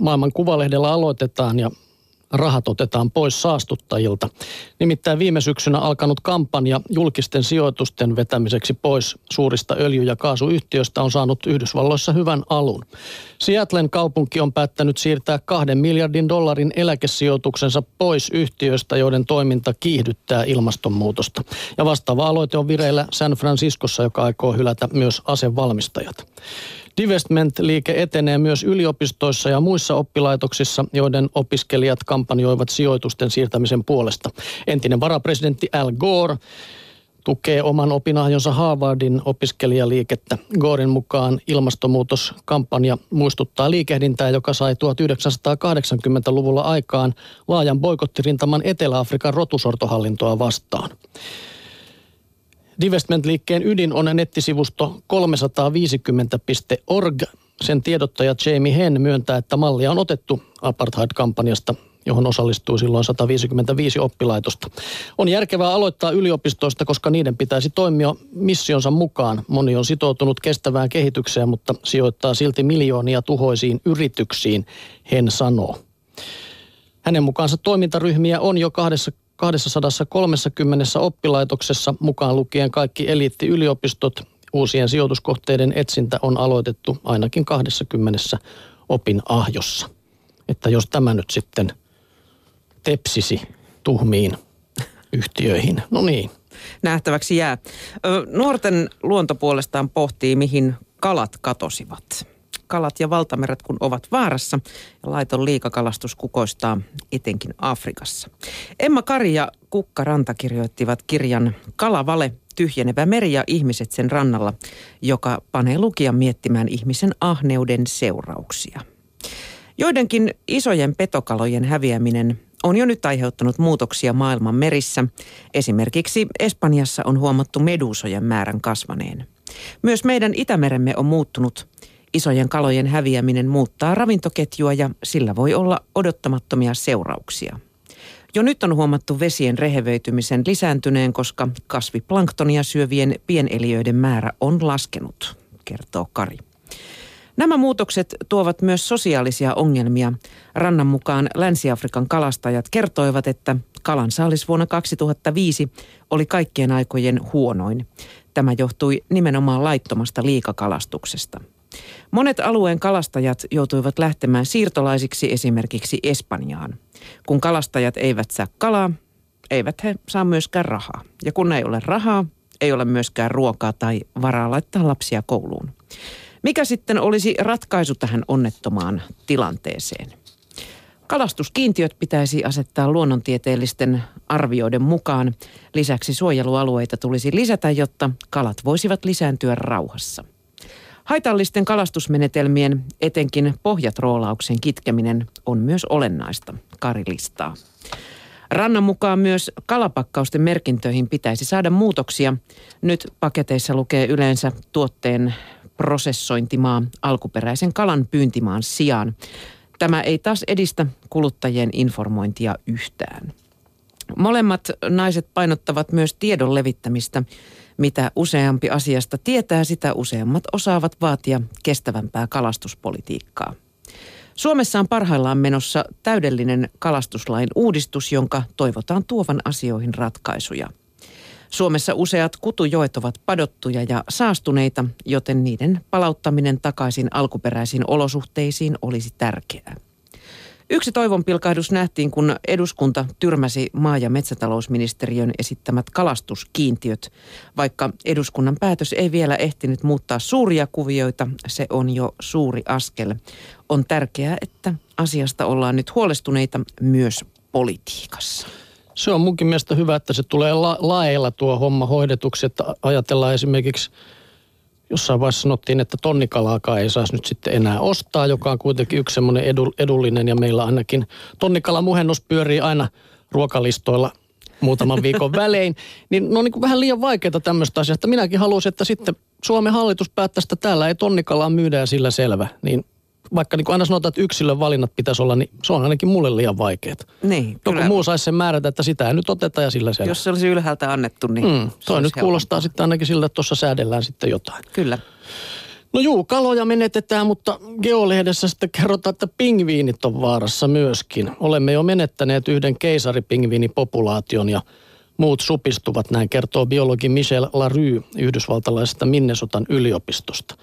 maailman kuvalehdellä aloitetaan ja rahat otetaan pois saastuttajilta. Nimittäin viime syksynä alkanut kampanja julkisten sijoitusten vetämiseksi pois suurista öljy- ja kaasuyhtiöistä on saanut Yhdysvalloissa hyvän alun. Seattlen kaupunki on päättänyt siirtää kahden miljardin dollarin eläkesijoituksensa pois yhtiöistä, joiden toiminta kiihdyttää ilmastonmuutosta. Ja vastaava aloite on vireillä San Franciscossa, joka aikoo hylätä myös asevalmistajat. Divestment-liike etenee myös yliopistoissa ja muissa oppilaitoksissa, joiden opiskelijat kampanjoivat sijoitusten siirtämisen puolesta. Entinen varapresidentti Al Gore tukee oman opinahjonsa Harvardin opiskelijaliikettä. Goren mukaan ilmastonmuutoskampanja muistuttaa liikehdintää, joka sai 1980-luvulla aikaan laajan boikottirintaman Etelä-Afrikan rotusortohallintoa vastaan. Divestment-liikkeen ydin on nettisivusto 350.org. Sen tiedottaja Jamie Henn myöntää, että mallia on otettu apartheid-kampanjasta johon osallistui silloin 155 oppilaitosta. On järkevää aloittaa yliopistoista, koska niiden pitäisi toimia missionsa mukaan. Moni on sitoutunut kestävään kehitykseen, mutta sijoittaa silti miljoonia tuhoisiin yrityksiin, Hen sanoo. Hänen mukaansa toimintaryhmiä on jo 230 oppilaitoksessa, mukaan lukien kaikki eliittiyliopistot. Uusien sijoituskohteiden etsintä on aloitettu ainakin 20 opin ahjossa. Että jos tämä nyt sitten tepsisi tuhmiin yhtiöihin. No niin. Nähtäväksi jää. Nuorten luonto puolestaan pohtii, mihin kalat katosivat kalat ja valtameret kun ovat vaarassa ja laiton liikakalastus kukoistaa etenkin Afrikassa. Emma Kari ja Kukka Ranta kirjoittivat kirjan Kalavale, tyhjenevä meri ja ihmiset sen rannalla, joka panee lukijan miettimään ihmisen ahneuden seurauksia. Joidenkin isojen petokalojen häviäminen on jo nyt aiheuttanut muutoksia maailman merissä. Esimerkiksi Espanjassa on huomattu meduusojen määrän kasvaneen. Myös meidän Itämeremme on muuttunut Isojen kalojen häviäminen muuttaa ravintoketjua ja sillä voi olla odottamattomia seurauksia. Jo nyt on huomattu vesien rehevöitymisen lisääntyneen, koska kasviplanktonia syövien pieneliöiden määrä on laskenut, kertoo Kari. Nämä muutokset tuovat myös sosiaalisia ongelmia. Rannan mukaan Länsi-Afrikan kalastajat kertoivat, että kalan saalis vuonna 2005 oli kaikkien aikojen huonoin. Tämä johtui nimenomaan laittomasta liikakalastuksesta. Monet alueen kalastajat joutuivat lähtemään siirtolaisiksi esimerkiksi Espanjaan. Kun kalastajat eivät saa kalaa, eivät he saa myöskään rahaa. Ja kun ei ole rahaa, ei ole myöskään ruokaa tai varaa laittaa lapsia kouluun. Mikä sitten olisi ratkaisu tähän onnettomaan tilanteeseen? Kalastuskiintiöt pitäisi asettaa luonnontieteellisten arvioiden mukaan. Lisäksi suojelualueita tulisi lisätä, jotta kalat voisivat lisääntyä rauhassa. Haitallisten kalastusmenetelmien, etenkin pohjatroolauksen kitkeminen on myös olennaista, Kari listaa. Rannan mukaan myös kalapakkausten merkintöihin pitäisi saada muutoksia. Nyt paketeissa lukee yleensä tuotteen prosessointimaa alkuperäisen kalan pyyntimaan sijaan. Tämä ei taas edistä kuluttajien informointia yhtään. Molemmat naiset painottavat myös tiedon levittämistä mitä useampi asiasta tietää, sitä useammat osaavat vaatia kestävämpää kalastuspolitiikkaa. Suomessa on parhaillaan menossa täydellinen kalastuslain uudistus, jonka toivotaan tuovan asioihin ratkaisuja. Suomessa useat kutujoet ovat padottuja ja saastuneita, joten niiden palauttaminen takaisin alkuperäisiin olosuhteisiin olisi tärkeää. Yksi toivonpilkahdus nähtiin, kun eduskunta tyrmäsi maa- ja metsätalousministeriön esittämät kalastuskiintiöt. Vaikka eduskunnan päätös ei vielä ehtinyt muuttaa suuria kuvioita, se on jo suuri askel. On tärkeää, että asiasta ollaan nyt huolestuneita myös politiikassa. Se on munkin mielestä hyvä, että se tulee la- laeilla tuo homma hoidetuksi, että ajatellaan esimerkiksi – jossain vaiheessa sanottiin, että tonnikalaakaan ei saisi nyt sitten enää ostaa, joka on kuitenkin yksi semmoinen edullinen ja meillä ainakin tonnikalamuhennos pyörii aina ruokalistoilla muutaman viikon välein, niin on niin kuin vähän liian vaikeaa tämmöistä asiaa. Minäkin haluaisin, että sitten Suomen hallitus päättäisi, että täällä ei tonnikalaa myydä ja sillä selvä. Niin vaikka niin kuin aina sanotaan, että yksilön valinnat pitäisi olla, niin se on ainakin mulle liian vaikeaa. Niin, Joku muu saisi sen määrätä, että sitä ei nyt oteta ja sillä selvä. Jos se olisi ylhäältä annettu, niin mm, Toi nyt kuulostaa sitten ainakin siltä, että tuossa säädellään sitten jotain. Kyllä. No juu, kaloja menetetään, mutta Geolehdessä sitten kerrotaan, että pingviinit on vaarassa myöskin. Olemme jo menettäneet yhden keisaripingviinipopulaation ja muut supistuvat, näin kertoo biologi Michel Larue yhdysvaltalaisesta Minnesotan yliopistosta.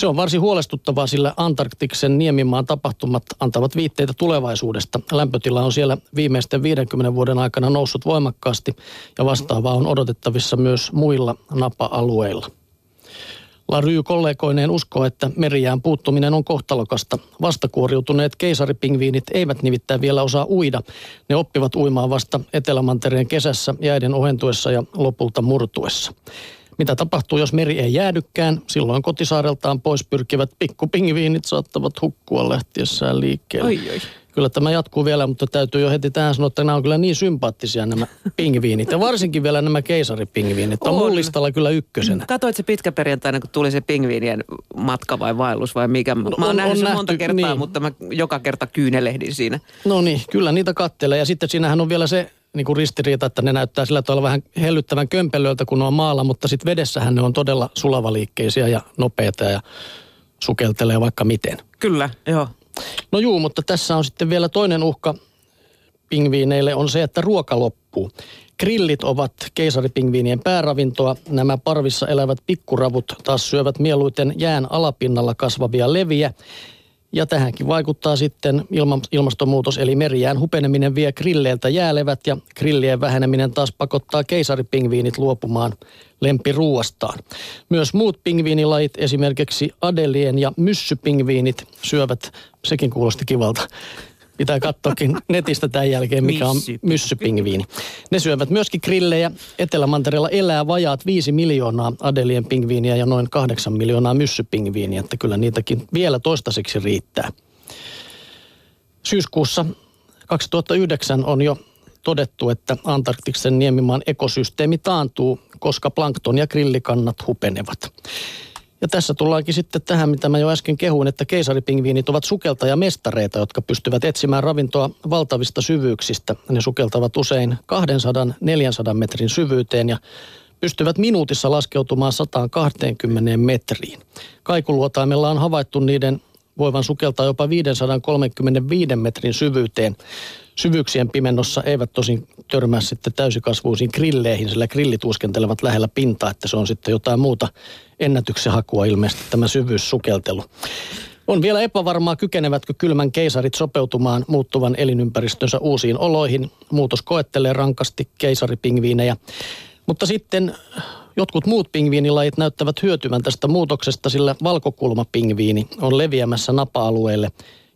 Se on varsin huolestuttavaa, sillä Antarktiksen niemimaan tapahtumat antavat viitteitä tulevaisuudesta. Lämpötila on siellä viimeisten 50 vuoden aikana noussut voimakkaasti ja vastaavaa on odotettavissa myös muilla napa-alueilla. Lary kollegoineen uskoo, että merijään puuttuminen on kohtalokasta. Vastakuoriutuneet keisaripingviinit eivät nimittäin vielä osaa uida. Ne oppivat uimaan vasta Etelämantereen kesässä jäiden ohentuessa ja lopulta murtuessa. Mitä tapahtuu, jos meri ei jäädykään? Silloin kotisaareltaan pois pyrkivät pikkupingviinit saattavat hukkua lähtiessään liikkeelle. Oi, oi. Kyllä tämä jatkuu vielä, mutta täytyy jo heti tähän sanoa, että nämä on kyllä niin sympaattisia nämä pingviinit. Ja varsinkin vielä nämä keisaripingviinit. On, on. mun listalla kyllä ykkösenä. Katoit se pitkä perjantaina, kun tuli se pingviinien matka vai vaellus vai mikä? Mä oon on, nähnyt on sen nähty, monta kertaa, niin. mutta mä joka kerta kyynelehdin siinä. No niin, kyllä niitä kattelee. Ja sitten siinähän on vielä se niin kuin ristiriita, että ne näyttää sillä tavalla vähän hellyttävän kömpelöiltä, kun ne on maalla, mutta sitten vedessähän ne on todella sulavaliikkeisia ja nopeita ja sukeltelee vaikka miten. Kyllä, joo. No juu, mutta tässä on sitten vielä toinen uhka pingviineille on se, että ruoka loppuu. Grillit ovat keisaripingviinien pääravintoa. Nämä parvissa elävät pikkuravut taas syövät mieluiten jään alapinnalla kasvavia leviä. Ja tähänkin vaikuttaa sitten ilma, ilmastonmuutos, eli merijään hupeneminen vie grilleiltä jäälevät ja grillien väheneminen taas pakottaa keisaripingviinit luopumaan lempiruuastaan. Myös muut pingviinilajit, esimerkiksi adelien ja myssypingviinit, syövät, sekin kuulosti kivalta, Pitää katsoakin netistä tämän jälkeen, mikä on Myssypingviini. Ne syövät myöskin grillejä. Etelämantereella elää vajaat 5 miljoonaa adelien pingviiniä ja noin 8 miljoonaa myssypingviiniä, että kyllä niitäkin vielä toistaiseksi riittää. Syyskuussa 2009 on jo todettu, että Antarktiksen niemimaan ekosysteemi taantuu, koska plankton ja grillikannat hupenevat. Ja tässä tullaankin sitten tähän, mitä mä jo äsken kehuin, että keisaripingviinit ovat sukeltajamestareita, jotka pystyvät etsimään ravintoa valtavista syvyyksistä. Ne sukeltavat usein 200-400 metrin syvyyteen ja pystyvät minuutissa laskeutumaan 120 metriin. Kaikuluotaimella on havaittu niiden voivan sukeltaa jopa 535 metrin syvyyteen. Syvyyksien pimennossa eivät tosin törmää sitten täysikasvuisiin grilleihin, sillä grillit uskentelevat lähellä pintaa, että se on sitten jotain muuta ennätyksen hakua ilmeisesti tämä syvyyssukeltelu. On vielä epävarmaa, kykenevätkö kylmän keisarit sopeutumaan muuttuvan elinympäristönsä uusiin oloihin. Muutos koettelee rankasti keisaripingviinejä. Mutta sitten jotkut muut pingviinilajit näyttävät hyötyvän tästä muutoksesta, sillä valkokulmapingviini on leviämässä napa-alueelle,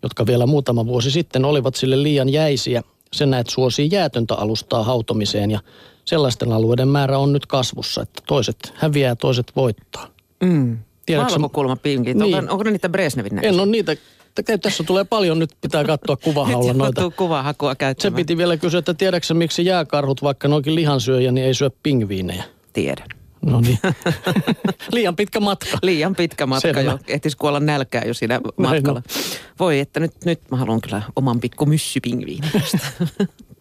jotka vielä muutama vuosi sitten olivat sille liian jäisiä. Sen näet suosii jäätöntä alustaa hautomiseen ja sellaisten alueiden määrä on nyt kasvussa, että toiset häviää ja toiset voittaa. Mm. Tiedätkö Valkokulmapingit. Niin. Onko, onko ne niitä Brezhnevin näköisiä? En ole niitä, tässä tulee paljon, nyt pitää katsoa kuvahaulla Nyt noita. kuvahakua Se käyttämään. piti vielä kysyä, että tiedätkö miksi jääkarhut, vaikka ne onkin lihansyöjä, niin ei syö pingviinejä? Tiedän. No niin. Liian pitkä matka. Liian pitkä matka Selvä. jo. Ehtis kuolla nälkää jo siinä Näin matkalla. Voi, että nyt, nyt mä haluan kyllä oman pikku myssypingviinin.